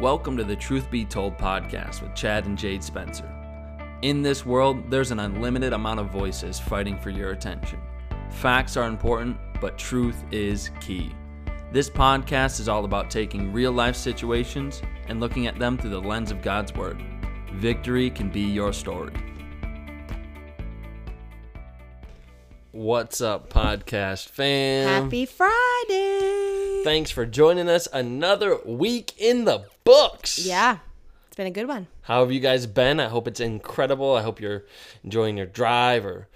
Welcome to the Truth Be Told podcast with Chad and Jade Spencer. In this world, there's an unlimited amount of voices fighting for your attention. Facts are important, but truth is key. This podcast is all about taking real life situations and looking at them through the lens of God's Word. Victory can be your story. What's up, podcast fam? Happy Friday. Thanks for joining us another week in the books. Yeah, it's been a good one. How have you guys been? I hope it's incredible. I hope you're enjoying your drive or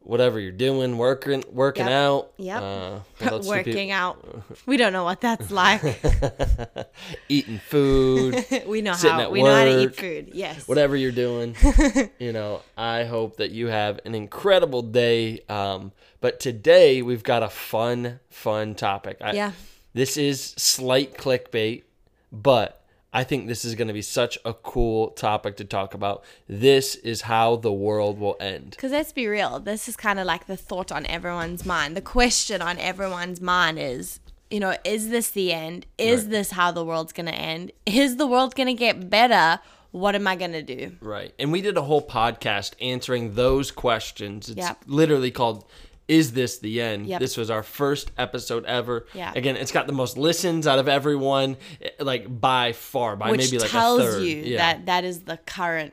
whatever you're doing, working working Yep. out. Yep. Uh, what else do Working out. We don't know what that's like. eating food, we know how we know how to eat food. Yes. whatever you're doing. you know, I hope that you have an incredible day. Um, but today we've got a fun, fun topic. I, Yeah. This is slight clickbait, but I think this is going to be such a cool topic to talk about. This is how the world will end. Because let's be real, this is kind of like the thought on everyone's mind. The question on everyone's mind is, you know, is this the end? Is Right. this how the world's going to end? Is the world going to get better? What am I going to do? Right. And we did a whole podcast answering those questions. It's Yep. literally called Is This the End? Yep. This was our first episode ever. Yeah. Again, it's got the most listens out of everyone, eh, like by far, by Which maybe like tells a third. you yeah. that that is the current.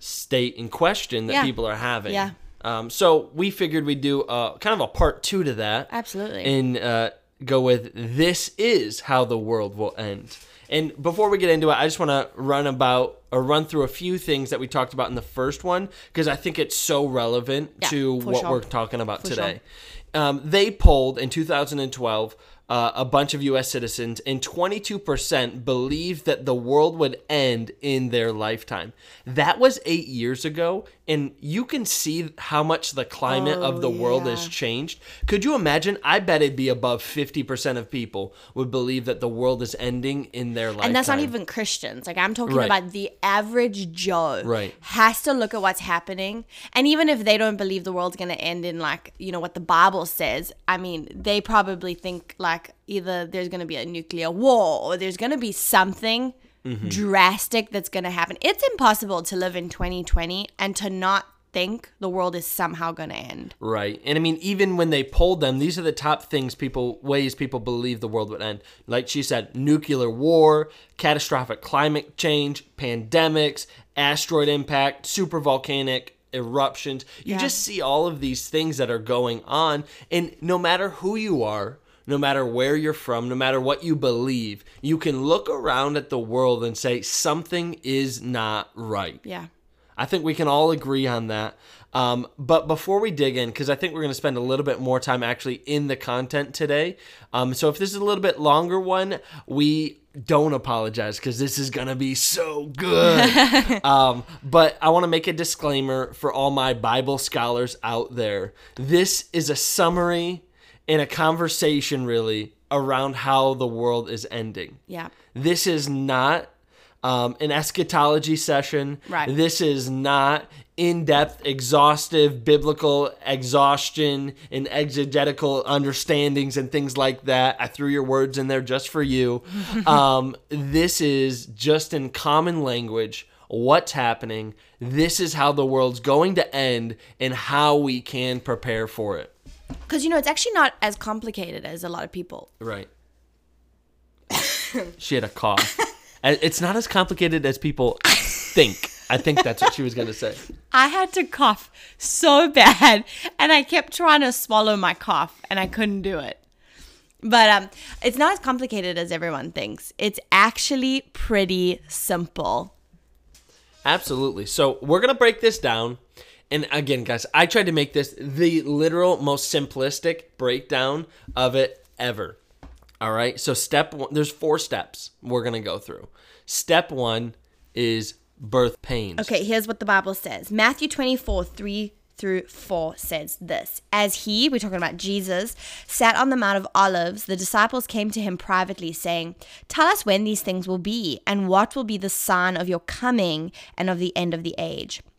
state in question that Yeah. people are having. Yeah. Um, so we figured we'd do uh, kind of a part two to that. Absolutely. And uh, go with This is how the world will end. And before we get into it, I just want to run about or run through a few things that we talked about in the first one because I think it's so relevant Yeah, to what sure. we're talking about For today. Um, they polled in 2012 uh, a bunch of U.S. citizens, and 22% believed that the world would end in their lifetime. That was eight years ago, and you can see how much the climate of Oh, the world has changed. Could you imagine? I bet it'd be above 50% of people would believe that the world is ending in their lifetime. And that's not even Christians. Like I'm talking Right. about the average Joe Right. has to look at what's happening. And even if they don't believe the world's gonna end in like, you know, what the Bible says, I mean, they probably think like either there's gonna be a nuclear war or there's gonna be something Mm-hmm. drastic that's gonna happen. It's impossible to live in 2020 and to not think the world is somehow gonna end. Right. And I mean, even when they polled them, these are the top things people, ways people believe the world would end. Like she said, nuclear war, catastrophic climate change, pandemics, asteroid impact, super volcanic eruptions. You just see all of these things that are going on. And no matter who you are, no matter where you're from, no matter what you believe, you can look around at the world and say, something is not right. Yeah. I think we can all agree on that. Um, but before we dig in, because I think we're going to spend a little bit more time actually in the content today. Um, so if this is a little bit longer one, we don't apologize because this is going to be so good. um, but I want to make a disclaimer for all my Bible scholars out there. This is a summary and a conversation, really, around how the world is ending. Yeah. This is not um, an eschatology session. Right. This is not in depth, exhaustive biblical exhaustion and exegetical understandings and things like that. I threw your words in there just for you. um, this is just in common language what's happening. This is how the world's going to end and how we can prepare for it. Because you know, it's actually not as complicated as a lot of people Right. she had a cough. It's not as complicated as people think. I think that's what she was going to say. I had to cough so bad and I kept trying to swallow my cough and I couldn't do it. But um it's not as complicated as everyone thinks. It's actually pretty simple. Absolutely. So we're going to break this down. And again, guys, I tried to make this the literal most simplistic breakdown of it ever. All right. So step one, there's four steps we're going to go through. Step one is birth pains. Okay, here's what the Bible says. Matthew 24, 3 through 4 says this As he, we're talking about Jesus, sat on the Mount of Olives, the disciples came to him privately, saying, Tell us when these things will be, and what will be the sign of your coming and of the end of the age.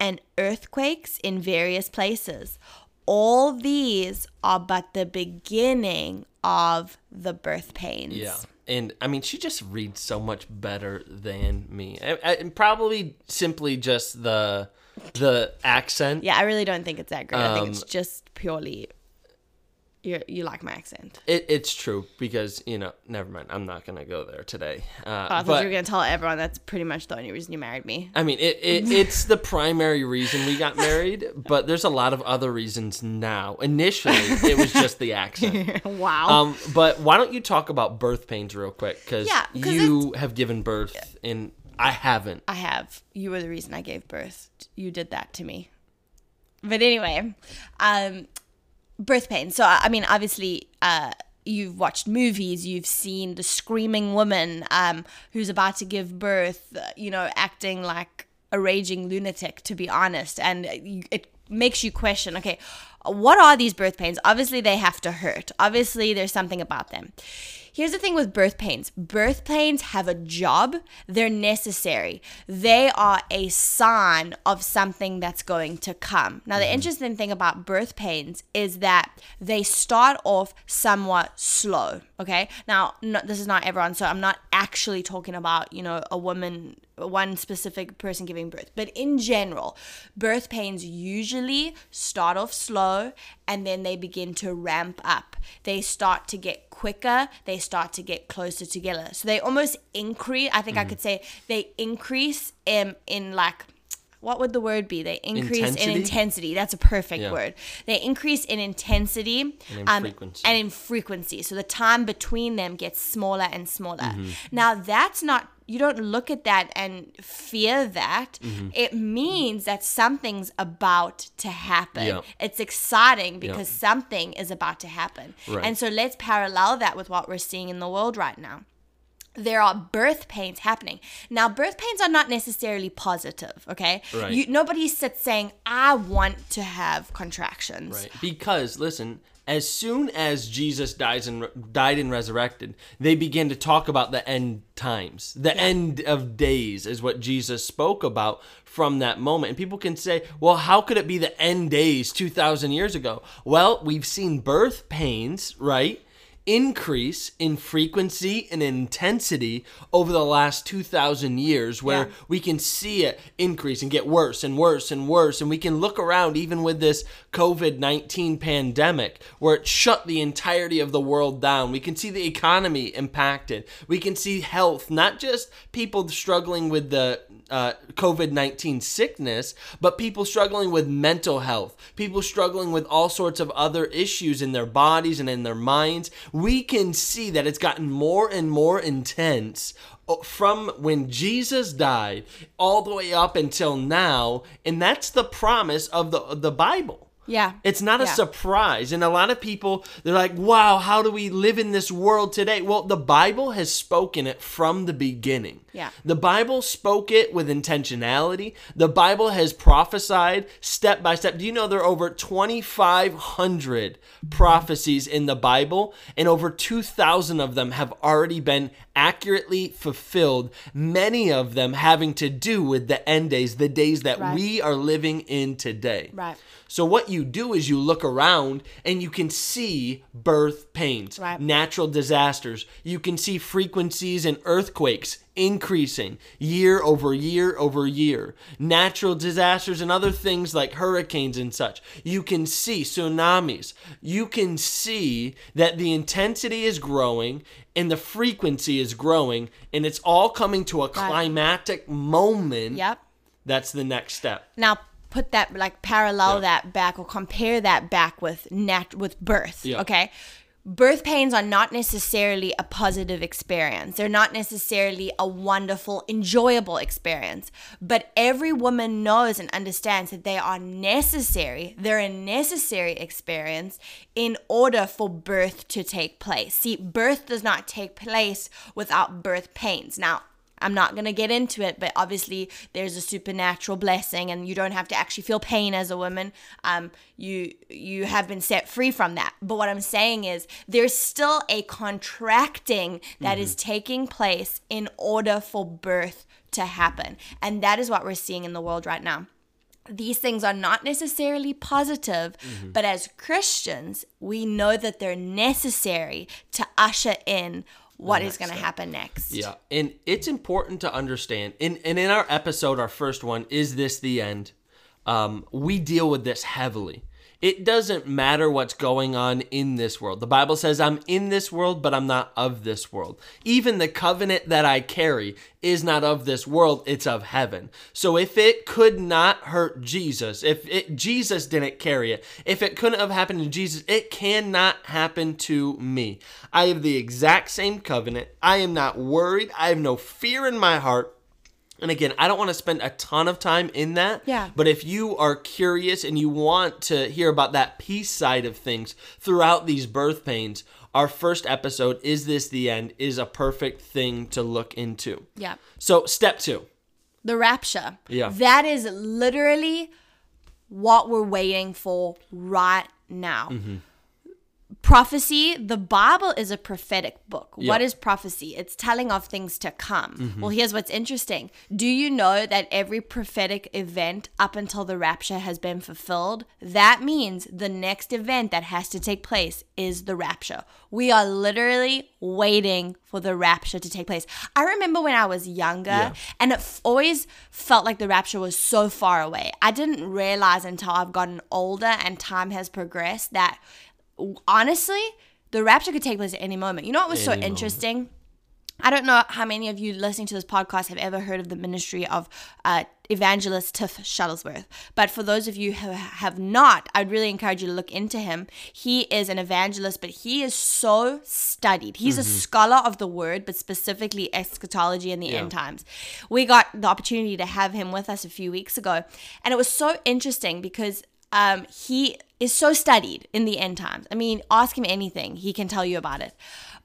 and earthquakes in various places. All these are but the beginning of the birth pains. Yeah. And I mean, she just reads so much better than me. And, probably simply just the the accent. Yeah, I really don't think it's that great. I think it's Um, just purely you you like my accent. It, it's true because you know. Never mind. I'm not gonna go there today. Uh, Oh, I thought but you were gonna tell everyone that's pretty much the only reason you married me. I mean, it, it it's the primary reason we got married, but there's a lot of other reasons now. Initially, it was just the accent. wow. Um, but why don't you talk about birth pains real quick? Because Yeah, you have given birth, and I haven't. I have. You were the reason I gave birth. You did that to me. But anyway, um, birth pain. So I mean, obviously, uh, you've watched movies. You've seen the screaming woman um, who's about to give birth. uh, You know, acting like a raging lunatic. To be honest, and it makes you question. Okay, what are these birth pains? Obviously, they have to hurt. Obviously, there's something about them. Here's the thing with birth pains birth pains have a job, they're necessary. They are a sign of something that's going to come. Now, the mm-hmm. interesting thing about birth pains is that they start off somewhat slow, okay? Now, no, this is not everyone, so I'm not actually talking about, you know, a woman, one specific person giving birth, but in general, birth pains usually start off slow and then they begin to ramp up. They start to get quicker, they start to get closer together. So they almost increase, I think I could say they increase in in like what would the word be? They increase Intensity? in intensity. That's a perfect Yeah. word. They increase in intensity in um, frequency. and in frequency. So the time between them gets smaller and smaller. Mm-hmm. Now that's not you don't look at that and fear that. Mm-hmm. It means that something's about to happen. Yeah. It's exciting because something is about to happen. Right. And so let's parallel that with what we're seeing in the world right now. There are birth pains happening. Now, birth pains are not necessarily positive, okay? Right. You, nobody sits saying, I want to have contractions. Right. Because listen, as soon as Jesus dies and died and resurrected, they begin to talk about the end times. The end of days is what Jesus spoke about from that moment. And people can say, "Well, how could it be the end days 2000 years ago?" Well, we've seen birth pains, right? Increase in frequency and intensity over the last 2000 years where Yeah. we can see it increase and get worse and worse and worse and we can look around even with this COVID-19 pandemic where it shut the entirety of the world down we can see the economy impacted we can see health not just people struggling with the uh, COVID 19 sickness, but people struggling with mental health, people struggling with all sorts of other issues in their bodies and in their minds. We can see that it's gotten more and more intense uh, from when Jesus died all the way up until now. And that's the promise of the, the Bible. Yeah. It's not a surprise. And a lot of people, they're like, wow, how do we live in this world today? Well, the Bible has spoken it from the beginning. Yeah. The Bible spoke it with intentionality. The Bible has prophesied step by step. Do you know there are over 2,500 prophecies in the Bible, and over 2,000 of them have already been accurately fulfilled, many of them having to do with the end days, the days that Right. we are living in today. Right. So what you do is you look around and you can see birth pains, Right. natural disasters. You can see frequencies and earthquakes increasing year over year over year. Natural disasters and other things like hurricanes and such. You can see tsunamis. You can see that the intensity is growing and the frequency is growing and it's all coming to a climatic moment. Yep. That's the next step. Now put that like parallel Yeah. that back or compare that back with nat with birth. Yeah. Okay. Birth pains are not necessarily a positive experience. They're not necessarily a wonderful, enjoyable experience. But every woman knows and understands that they are necessary. They're a necessary experience in order for birth to take place. See, birth does not take place without birth pains. Now, I'm not going to get into it, but obviously there's a supernatural blessing and you don't have to actually feel pain as a woman. Um, you you have been set free from that. But what I'm saying is there's still a contracting that is taking place in order for birth to happen. And that is what we're seeing in the world right now these things are not necessarily positive, but as Christians, we know that they're necessary to usher in what is going to happen next. Yeah, and it's important to understand. In and in our episode, our first one, is this the end? Um, we deal with this heavily. It doesn't matter what's going on in this world. The Bible says, I'm in this world, but I'm not of this world. Even the covenant that I carry is not of this world, it's of heaven. So if it could not hurt Jesus, if it, Jesus didn't carry it, if it couldn't have happened to Jesus, it cannot happen to me. I have the exact same covenant. I am not worried. I have no fear in my heart. And again, I don't want to spend a ton of time in that. Yeah. But if you are curious and you want to hear about that peace side of things throughout these birth pains, our first episode, Is This the End, is a perfect thing to look into. Yeah. So, step two. The rapture. Yeah. That is literally what we're waiting for right now. Mm-hmm. Prophecy, the Bible is a prophetic book. What Yeah. Mm-hmm. prophecy? It's telling of things to come. Well, here's what's interesting. Do you know that every prophetic event up until the rapture has been fulfilled? That means the next event that has to take place is the rapture. We are literally waiting for the rapture to take place. I remember when I was younger and it f- always felt like the rapture was so far away. I didn't realize until I've gotten older and time has progressed that honestly, the rapture could take place at any moment. You know what was so Any moment. interesting? I don't know how many of you listening to this podcast have ever heard of the ministry of uh, evangelist Tiff Shuttlesworth. But for those of you who have not, I'd really encourage you to look into him. He is an evangelist, but he is so studied. He's a scholar of the word, but specifically eschatology and the end times. We got the opportunity to have him with us a few weeks ago, and it was so interesting because um, he is so studied in the end times. I mean, ask him anything, he can tell you about it.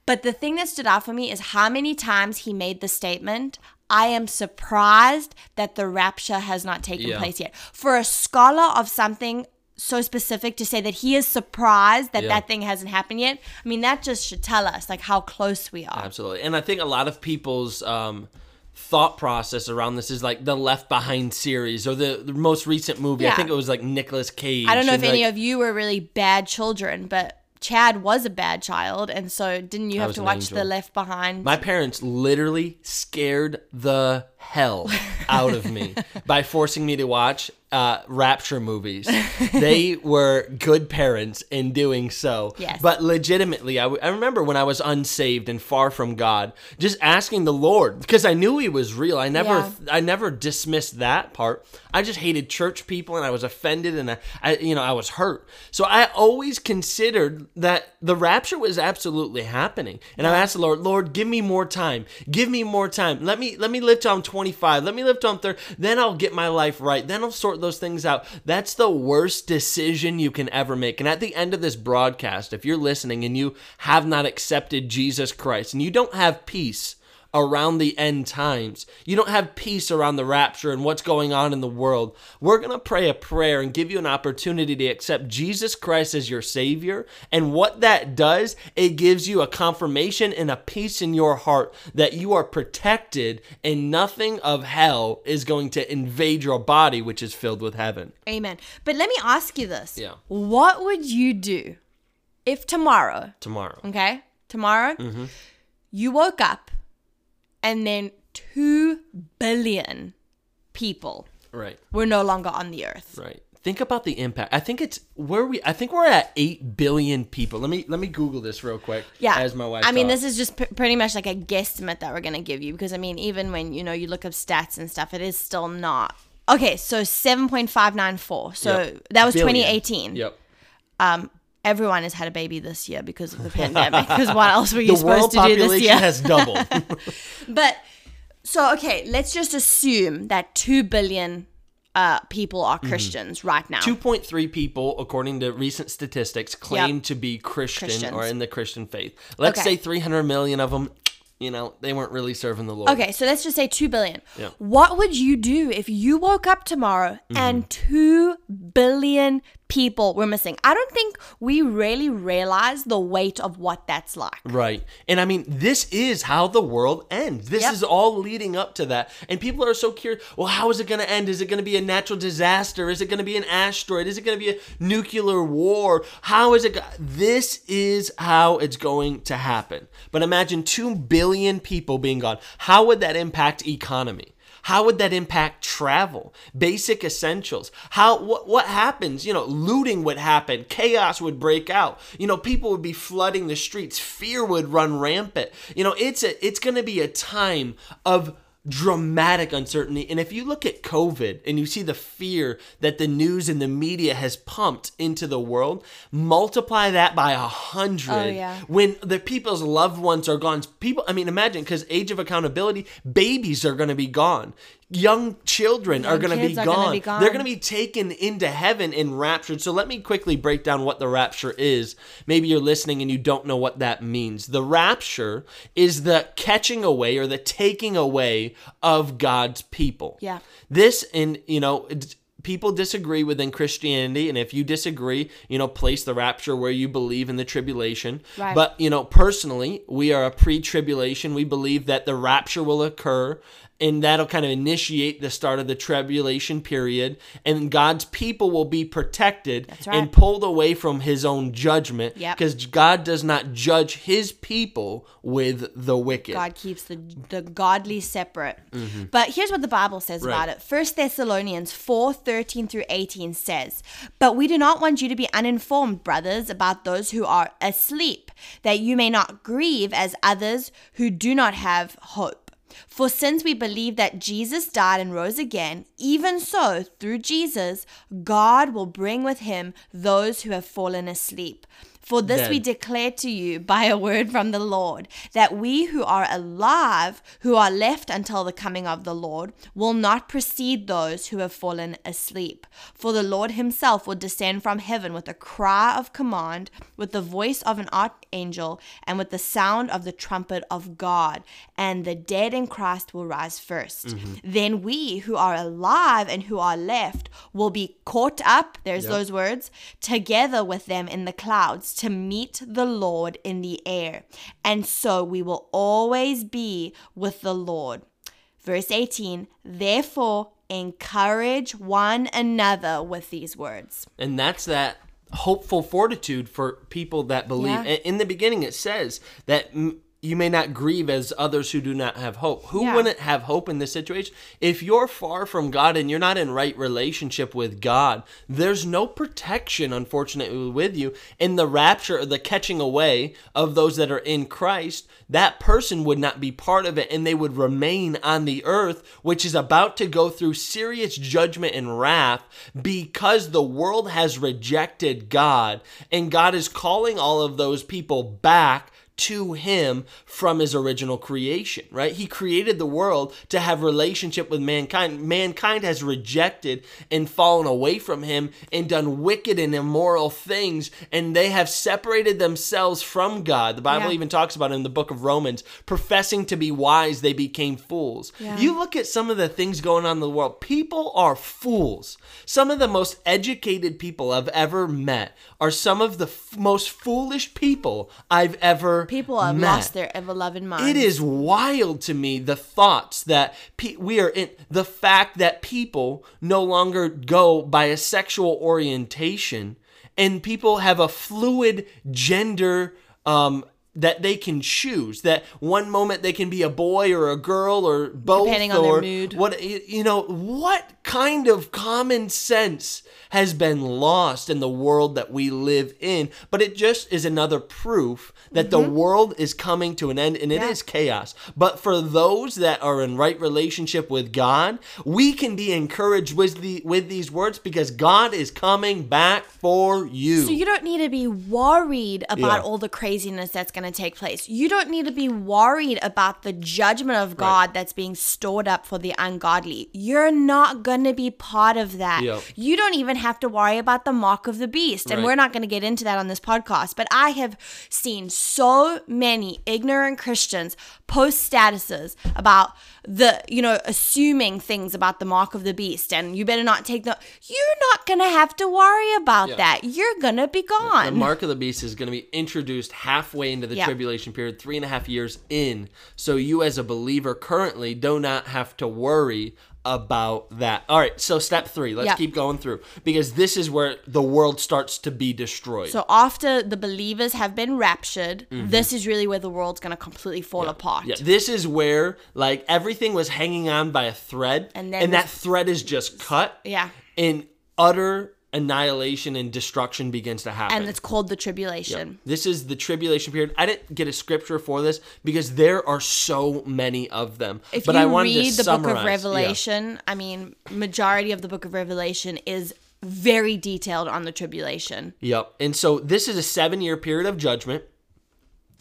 But the thing that stood out for me is how many times he made the statement, I am surprised that the rapture has not taken Yeah. place yet. For a scholar of something so specific to say that he is surprised that Yeah. that thing hasn't happened yet, I mean, that just should tell us like how close we are. Absolutely. And I think a lot of people's um, thought process around this is like the Left Behind series or the, the most recent movie. I think it was like Nicolas Cage. I don't know if and, any of you were really bad children, but Chad was a bad child, and so didn't you have to watch angel. the Left Behind? My parents literally scared the hell out of me by forcing me to watch uh, rapture movies. they were good parents in doing so. Yes. But legitimately, I, w- I remember when I was unsaved and far from God, just asking the Lord because I knew He was real. I never, Yeah. I never dismissed that part. I just hated church people and I was offended and I, I, you know, I was hurt. So I always considered that the rapture was absolutely happening. And I asked the Lord, Lord, give me more time. Give me more time. Let me let me live till I'm 25. Let me live till I'm 30. Then I'll get my life right. Then I'll sort those things out. That's the worst decision you can ever make. And at the end of this broadcast, if you're listening and you have not accepted Jesus Christ and you don't have peace, around the end times. You don't have peace around the rapture and what's going on in the world. We're going to pray a prayer and give you an opportunity to accept Jesus Christ as your Savior. And what that does, it gives you a confirmation and a peace in your heart that you are protected and nothing of hell is going to invade your body, which is filled with heaven. Amen. But let me ask you this. Yeah. What would you do if tomorrow, Tomorrow. okay, tomorrow, Mm-hmm. you woke up and then 2 billion people Right. were no longer on the earth? Right. Think about the impact. I think it's where we. I think we're at eight billion people. Let me let me Google this real quick. Yeah. As my wife. I mean, this is just p- pretty much like a guesstimate that we're going to give you because I mean, even when, you know, you look up stats and stuff, it is still not. Okay, so 7.594. So Yep. that was Billion. 2018. Yep. Um everyone has had a baby this year because of the pandemic because what else were you supposed to do this population year? has doubled. But so okay, let's just assume that 2 billion uh, people are Mm-hmm. Christians right now. 2.3 people, according to recent statistics, claim to be Christian Christians. or in the Christian faith. Let's Okay. say 300 million of them you know, they weren't really serving the Lord. Okay, so let's just say 2 billion. Yeah. What would you do if you woke up tomorrow Mm-hmm. and 2 billion people were missing? I don't think we really realize the weight of what that's like. Right. And I mean, this is how the world ends. This Yep. is all leading up to that. And people are so curious well, how is it going to end? Is it going to be a natural disaster? Is it going to be an asteroid? Is it going to be a nuclear war? How is it? Go- this is how it's going to happen. But imagine 2 billion people being gone. How would that impact economy? How would that impact travel? Basic essentials. How what what happens? You know, looting would happen, chaos would break out. You know, people would be flooding the streets, fear would run rampant. You know, it's a it's going to be a time of dramatic uncertainty. And if you look at COVID and you see the fear that the news and the media has pumped into the world, multiply that by a hundred Oh, yeah. when the people's loved ones are gone people i mean imagine because age of accountability babies are going to be gone young children are Young going to be are gonna gone. be gone. they're going to be taken into heaven and raptured so let me quickly break down what the rapture is. Maybe you're listening and you don't know what that means. The rapture is the catching away or the taking away of god's people. Yeah. this and you know people disagree within christianity and if you disagree you know place the rapture where you believe in the tribulation. Right. but you know personally we are a pre-tribulation. We believe that the rapture will occur and that'll kind of initiate the start of the tribulation period and god's people will be protected right. and pulled away from his own judgment Yep. because god does not judge his people with the wicked God keeps the the godly separate. But here's what the Bible says Mm-hmm. Right. about it. First Thessalonians 4, 13 through 18 says, But we do not want you to be uninformed, brothers, about those who are asleep, that you may not grieve as others who do not have hope. For since we believe that Jesus died and rose again, even so, through Jesus, God will bring with him those who have fallen asleep. For this Dead. we declare to you by a word from the Lord, that we who are alive, who are left until the coming of the Lord, will not precede those who have fallen asleep. For the Lord himself will descend from heaven with a cry of command, with the voice of an archangel, and with the sound of the trumpet of God, and the dead in Christ will rise 1st mm-hmm. Then we who are alive and who are left will be caught up, there's Yep. those words, together with them in the clouds to meet the Lord in the air. And so we will always be with the Lord. Verse 18, therefore encourage one another with these words. And that's that hopeful fortitude for people that believe. Yeah. In the beginning, it says that you may not grieve as others who do not have hope. Who Yeah. wouldn't have hope in this situation? If you're far from God and you're not in right relationship with God, there's no protection, unfortunately, with you. In the rapture or the catching away of those that are in Christ, that person would not be part of it and they would remain on the earth, which is about to go through serious judgment and wrath because the world has rejected God and God is calling all of those people back to him from his original creation right? He created the world to have relationship with mankind. Mankind has rejected and fallen away from him and done wicked and immoral things and they have separated themselves from god. The bible Yeah. even talks about it in the book of romans. Professing to be wise they became fools. Yeah. you look at some of the things going on in the world. People are fools. Some of the most educated people i've ever met are some of the f- most foolish people i've ever People have met. lost their ever loving minds. It is wild to me the thoughts that pe- we are in, the fact that people no longer go by a sexual orientation and people have a fluid gender um, that they can choose. That one moment they can be a boy or a girl or both. Depending on their or mood. What you know? What kind of common sense has been lost in the world that we live in? But it just is another proof that the world is coming to an end and it is Mm-hmm. Yeah. chaos. But for those that are in right relationship with God, we can be encouraged with the with these words because God is coming back for you. So you don't need to be worried about Yeah. all the craziness that's going going to take place. You don't need to be worried about the judgment of God that's being stored up for the ungodly. You're not going to be part of that. Yep. You don't even have to worry about the mark of the beast. And Right. we're not going to get into that on this podcast. But I have seen so many ignorant Christians post statuses about the, you know, assuming things about the mark of the beast and you better not take the. You're not going to have to worry about Yeah. that. You're going to be gone. The mark of the beast is going to be introduced halfway into the Yeah. tribulation period, three and a half years in. So you, as a believer, currently do not have to worry about that. All right, so step three. Let's Yeah. keep going through because this is where the world starts to be destroyed. So after the believers have been raptured, this is really where the world's going to completely fall apart. Mm-hmm. yeah, this is where like everything was hanging on by a thread, And and, then that thread is just cut. Yeah. In utter annihilation and destruction begins to happen. And it's called the tribulation. This is the tribulation period. I didn't get a scripture for this because there are so many of them. If but you I wanted read the book summarize. of yeah. Revelation, I mean, majority of the book of Revelation is very detailed on the tribulation. Yep. And so this is a seven year period of judgment.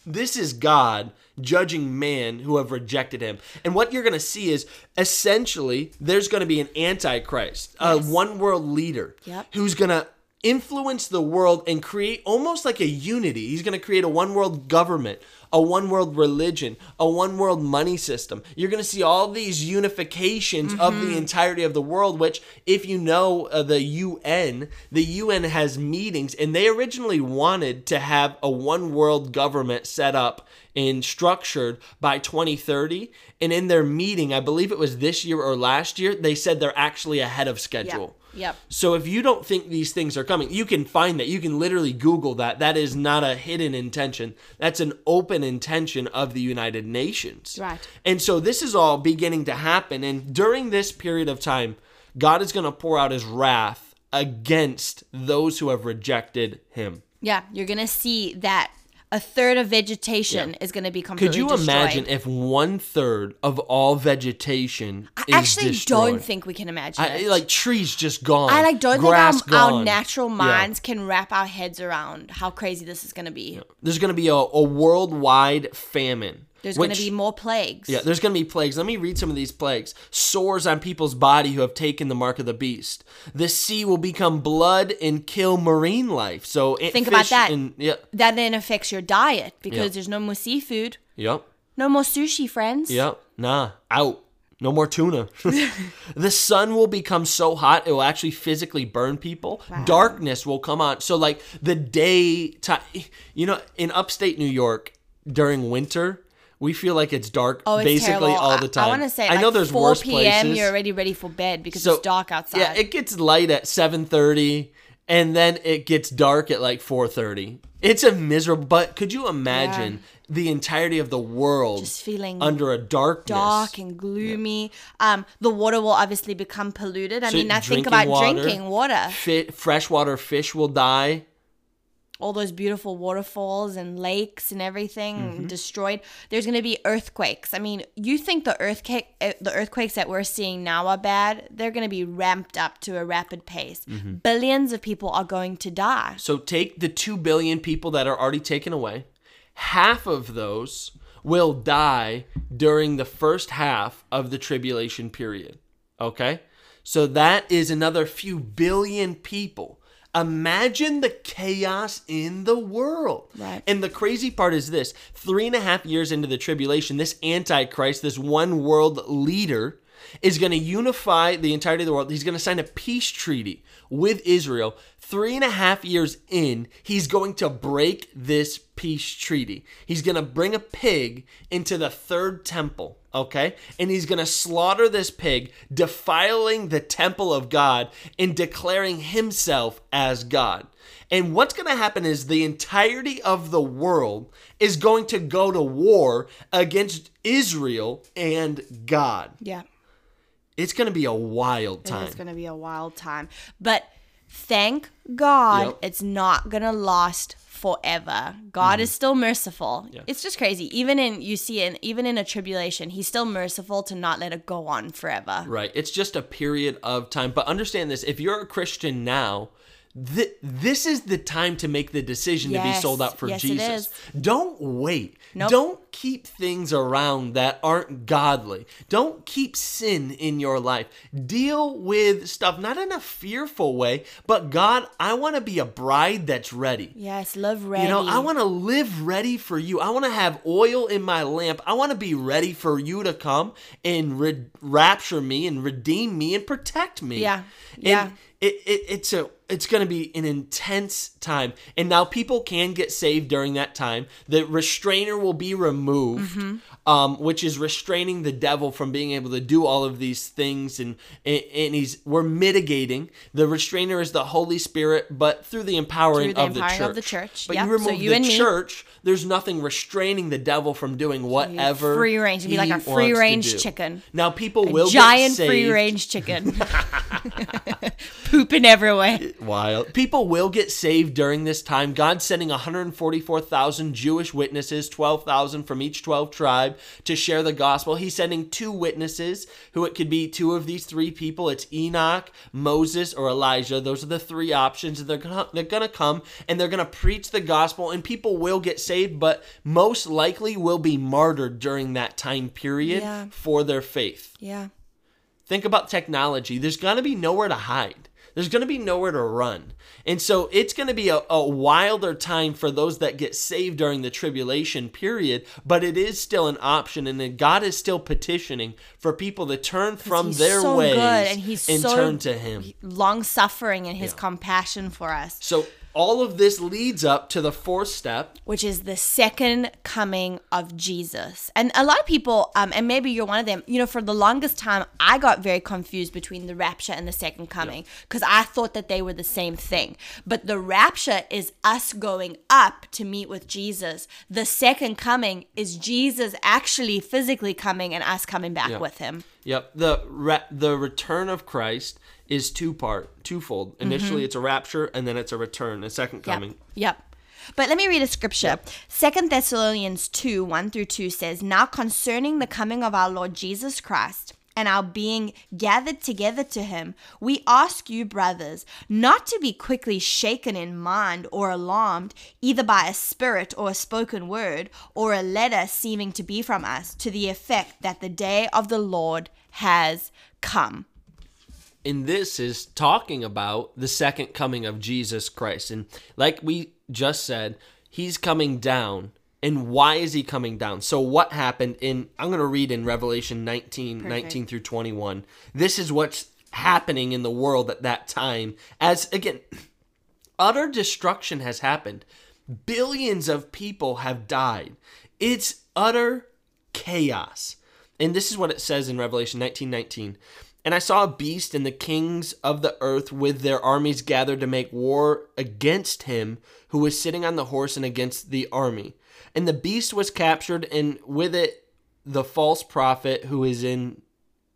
This is God judging man who have rejected him. And what you're going to see is essentially there's going to be an antichrist, a one world leader Yep. who's going to influence the world and create almost like a unity. He's going to create a one world government, a one world religion, a one world money system. You're going to see all these unifications of the entirety of the world, which, if you know uh, the UN, the UN has meetings, and they originally wanted to have a one world government set up and structured by 2030. And in their meeting, I believe it was this year or last year, they said they're actually ahead of schedule. Yep. So if you don't think these things are coming, you can find that. You can literally Google that. That is not a hidden intention. That's an open intention of the United Nations. Right. And so this is all beginning to happen. And during this period of time, God is going to pour out his wrath against those who have rejected him. Yeah, you're going to see that a third of vegetation Yeah. is going to be completely Could you destroyed. imagine if one third of all vegetation I actually destroyed? don't think we can imagine I, it. like trees just gone. I like don't grass think our, our natural Yeah. minds can wrap our heads around how crazy this is going to be. There's going to be a, a worldwide famine. There's going to be more plagues. Yeah, there's going to be plagues. Let me read some of these plagues. Sores on people's body who have taken the mark of the beast. The sea will become blood and kill marine life. So it- Think about that. And, yeah, That then affects your diet because Yeah. there's no more seafood, yep, no more sushi, friends. yep. Nah, out. No more tuna. the sun will become so hot it will actually physically burn people. Darkness will come on. So like the day time, you know, in upstate New York during winter. We feel like it's dark Oh, it's basically terrible. all the time. I, want to say, I like know there's 4 worse p.m. places. You're already ready for bed because it's dark outside. Yeah, it gets light at 7:30 and then it gets dark at like 4:30. It's a miserable but could you imagine the entirety of the world Just feeling under a darkness? dark and gloomy. Um, the water will obviously become polluted. I So mean, now think about water, drinking water. Fi- freshwater fish will die. All those beautiful waterfalls and lakes and everything Mm-hmm. destroyed. There's going to be earthquakes. I mean, you think the earthquake, uh, the earthquakes that we're seeing now are bad? They're going to be ramped up to a rapid pace. Mm-hmm. Billions of people are going to die. So take the 2 billion people that are already taken away. Half of those will die during the first half of the tribulation period. Okay? So that is another few billion people. Imagine the chaos in the world. Right. And the crazy part is this three and a half years into the tribulation, this Antichrist, this one world leader, is going to unify the entirety of the world. He's going to sign a peace treaty with Israel. Three and a half years in, he's going to break this peace treaty. He's going to bring a pig into the third temple, okay? And he's going to slaughter this pig, defiling the temple of God and declaring himself as God. And what's going to happen is the entirety of the world is going to go to war against Israel and God. Yeah. It's going to be a wild time. It's going to be a wild time. But thank God Yep. it's not to last forever. God is still merciful. Mm-hmm. Yeah. It's just crazy. Even in you see it even in a tribulation, he's still merciful to not let it go on forever. Right. It's just a period of time. But understand this if you're a Christian now, Th- this is the time to make the decision to be sold out for Yes, Jesus. Don't wait. Nope. Don't keep things around that aren't godly. Don't keep sin in your life. Deal with stuff not in a fearful way, but God, I want to be a bride that's ready. Yes, love ready. You know, I want to live ready for you. I want to have oil in my lamp. I want to be ready for you to come and re- rapture me and redeem me and protect me. Yeah. And Yeah. It, it, it's a it's going to be an intense time and now people can get saved during that time the restrainer will be removed Mm-hmm. um, which is restraining the devil from being able to do all of these things and, and and he's we're mitigating the restrainer is the holy spirit but through the empowering, Through the of, the empowering church. of the church. but Yep. you So you the and me. church there's nothing restraining the devil from doing whatever free range. It'd be like a free range chicken. now people will get saved giant free range chicken. Pooping everywhere. Wild. People will get saved during this time. God's sending 144,000 Jewish witnesses, 12,000 from each 12 tribe to share the gospel. He's sending two witnesses, who it could be two of these three people. It's Enoch, Moses, or Elijah. Those are the three options. They're gonna, they're gonna come and they're gonna preach the gospel, and people will get saved, but most likely will be martyred during that time period Yeah. for their faith. Yeah. Think about technology. There's going to be nowhere to hide. There's going to be nowhere to run. And so it's going to be a, a wilder time for those that get saved during the tribulation period, but it is still an option. And then God is still petitioning for people to turn from their so ways and he's so- turn to Him. Long suffering and his compassion for us, So all of this leads up to the fourth step. which is the second coming of Jesus. And a lot of people, um, and maybe you're one of them, you know, for the longest time, I got very confused between the rapture and the second coming because I thought that they were the same thing. But the rapture is us going up to meet with Jesus. The second coming is Jesus actually physically coming and us coming back with him. Yep. The re- the return of Christ is two part, twofold. Mm-hmm. Initially, it's a rapture, and then it's a return, a second coming. Yep. Yep. But let me read a scripture. Second Thessalonians 2 1 through 2 says, Now concerning the coming of our Lord Jesus Christ and our being gathered together to him, we ask you, brothers, not to be quickly shaken in mind or alarmed, either by a spirit or a spoken word, or a letter seeming to be from us, to the effect that the day of the Lord has come. And this is talking about the second coming of Jesus Christ. And like we just said, he's coming down. And why is he coming down? So what happened in I'm going to read in Revelation 19 19 through 21. This is what's happening in the world at that time as again utter destruction has happened. Billions of people have died. It's utter chaos. And this is what it says in Revelation 19:19. And I saw a beast and the kings of the earth with their armies gathered to make war against him who was sitting on the horse and against the army. And the beast was captured and with it the false prophet who is in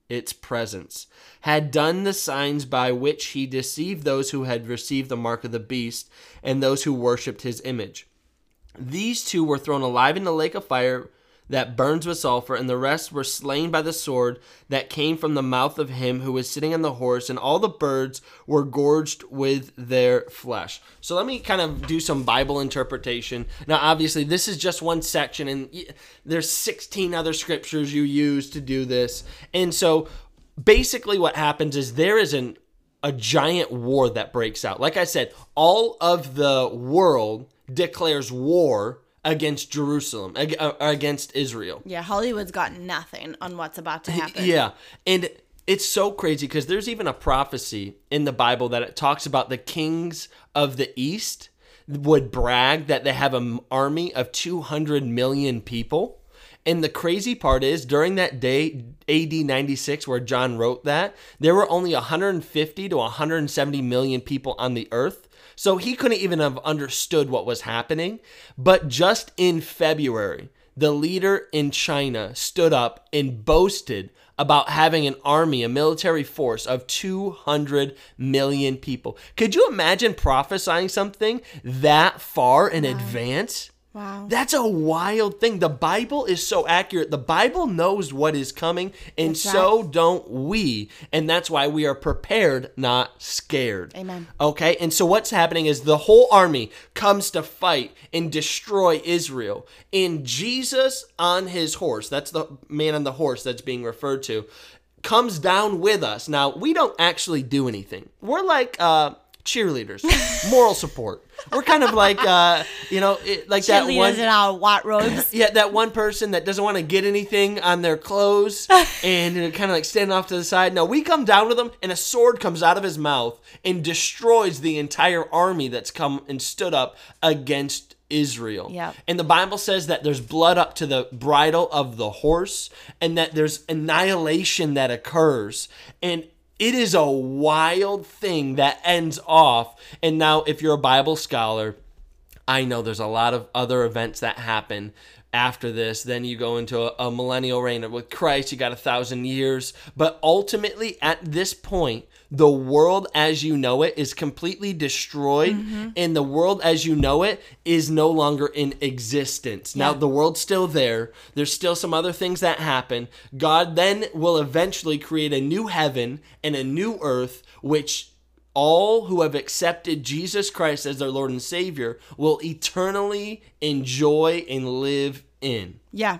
its presence, had done the signs by which he deceived those who had received the mark of the beast and those who worshipped his image. These two were thrown alive in the lake of fire that burns with sulfur, and the rest were slain by the sword that came from the mouth of him who was sitting on the horse, and all the birds were gorged with their flesh. So let me kind of do some Bible interpretation. Now, obviously, this is just one section, and there's 16 other scriptures you use to do this. And so basically, what happens is there is an a giant war that breaks out. Like I said, all of the world declares war against Jerusalem, uh, against Israel. Yeah, Hollywood's got nothing on what's about to happen. Yeah. And it's so crazy because there's even a prophecy in the Bible that it talks about the kings of the East would brag that they have an army of 200 million people. And the crazy part is, during that day, AD 96, where John wrote that, there were only 150 to 170 million people on the earth. So he couldn't even have understood what was happening. But just in February, the leader in China stood up and boasted about having an army, a military force of 200 million people. Could you imagine prophesying something that far in advance? Wow. That's a wild thing. The Bible is so accurate. The Bible knows what is coming, and That's so don't we. And that's why we are prepared, not scared. Amen. Okay? And so what's happening is the whole army comes to fight and destroy Israel. And Jesus on his horse, that's the man on the horse that's being referred to, comes down with us. Now, we don't actually do anything. We're like uh cheerleaders, moral support. We're kind of like uh, you know, it, like that one in our white robes. yeah, that one person that doesn't want to get anything on their clothes and kind of like standing off to the side. No, we come down with him, and a sword comes out of his mouth and destroys the entire army that's come and stood up against Israel. Yep. And the Bible says that there's blood up to the bridle of the horse and that there's annihilation that occurs. And it is a wild thing that ends off. And now, if you're a Bible scholar, I know there's a lot of other events that happen after this. Then you go into a, a millennial reign with Christ, you got a thousand years. But ultimately, at this point, the world as you know it is completely destroyed, mm-hmm. and the world as you know it is no longer in existence. Now, the world's still there. There's still some other things that happen. God then will eventually create a new heaven and a new earth, which all who have accepted Jesus Christ as their Lord and Savior will eternally enjoy and live in. Yeah.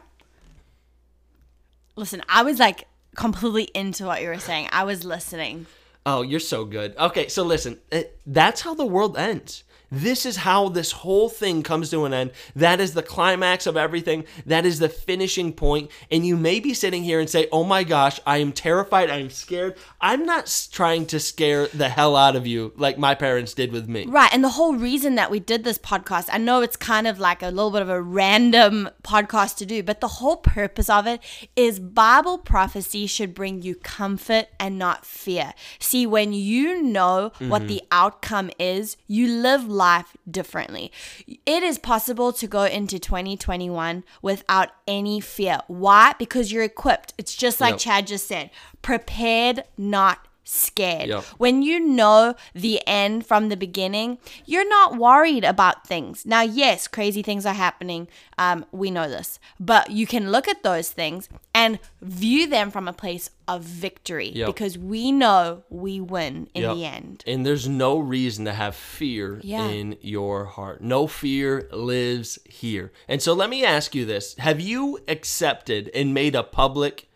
Listen, I was like completely into what you were saying. I was listening. Oh, you're so good. Okay, so listen, eh, that's how the world ends. This is how this whole thing comes to an end. That is the climax of everything. That is the finishing point. And you may be sitting here and say, Oh my gosh, I am terrified. I am scared. I'm not trying to scare the hell out of you like my parents did with me. Right. And the whole reason that we did this podcast, I know it's kind of like a little bit of a random podcast to do, but the whole purpose of it is Bible prophecy should bring you comfort and not fear. See, when you know what mm-hmm. the outcome is, you live life differently. It is possible to go into 2021 without any fear. Why? Because you're equipped. It's just like Yep. Chad just said prepared, not scared. Yep. When you know the end from the beginning, you're not worried about things. Now, yes, crazy things are happening. Um, we know this. But you can look at those things and view them from a place of victory Yep. because we know we win in Yep. the end. And there's no reason to have fear Yeah. in your heart. No fear lives here. And so let me ask you this Have you accepted and made a public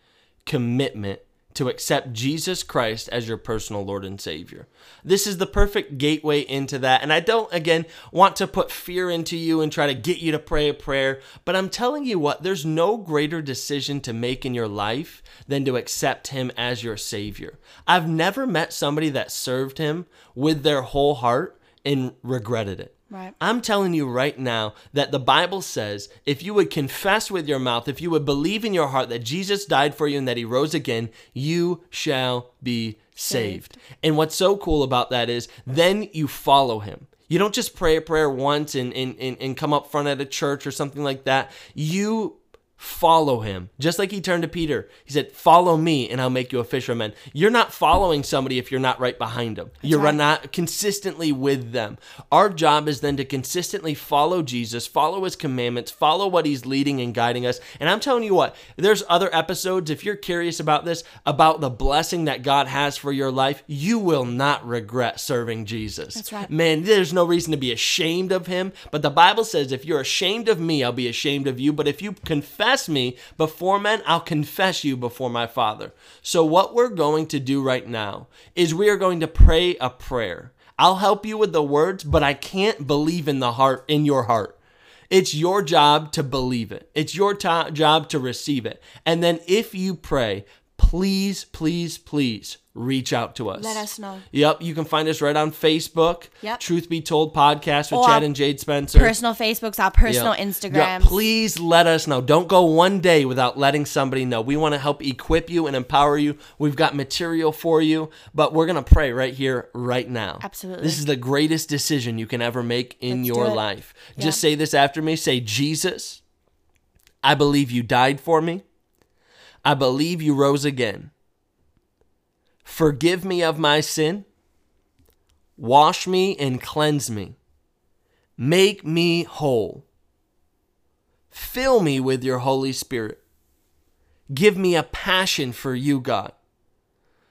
commitment to accept Jesus Christ as your personal Lord and Savior? This is the perfect gateway into that. And I don't, again, want to put fear into you and try to get you to pray a prayer, but I'm telling you what, there's no greater decision to make in your life than to accept Him as your Savior. I've never met somebody that served Him with their whole heart and regretted it. Right. I'm telling you right now that the Bible says if you would confess with your mouth, if you would believe in your heart that Jesus died for you and that he rose again, you shall be saved. And what's so cool about that is then you follow him. You don't just pray a prayer once and, and, and, and come up front at a church or something like that. You follow him. Just like he turned to Peter. He said, Follow me and I'll make you a fisherman. You're not following somebody if you're not right behind them. You're right. not consistently with them. Our job is then to consistently follow Jesus, follow his commandments, follow what he's leading and guiding us. And I'm telling you what, there's other episodes, if you're curious about this, about the blessing that God has for your life, you will not regret serving Jesus. That's right. Man, there's no reason to be ashamed of him. But the Bible says, if you're ashamed of me, I'll be ashamed of you. But if you confess me before men, I'll confess you before my Father. So, what we're going to do right now is we are going to pray a prayer. I'll help you with the words, but I can't believe in the heart, in your heart. It's your job to believe it. It's your to- job to receive it. And then if you pray, please, please, please reach out to us. Let us know. Yep, you can find us right on Facebook. Yep. Truth Be Told podcast with Or Chad and Jade Spencer. Personal Facebooks, our personal Yep. Instagrams. Yep, Please let us know. Don't go one day without letting somebody know. We want to help equip you and empower you. We've got material for you, but we're going to pray right here, right now. Absolutely. This is the greatest decision you can ever make in Let's your life. Yeah. Just say this after me. Say, Jesus, I believe you died for me. I believe you rose again. Forgive me of my sin. Wash me and cleanse me. Make me whole. Fill me with your Holy Spirit. Give me a passion for you, God.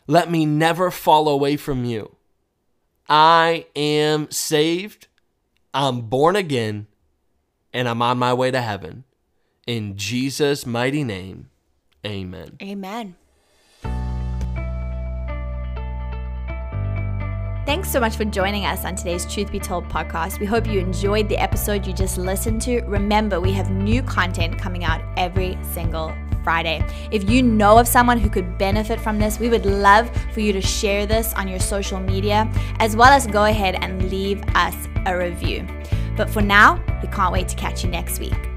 Let me never fall away from you. I am saved, I'm born again, and I'm on my way to heaven. In Jesus' mighty name, amen. Amen. Thanks so much for joining us on today's Truth Be Told podcast. We hope you enjoyed the episode you just listened to. Remember, we have new content coming out every single Friday. If you know of someone who could benefit from this, we would love for you to share this on your social media, as well as go ahead and leave us a review. But for now, we can't wait to catch you next week.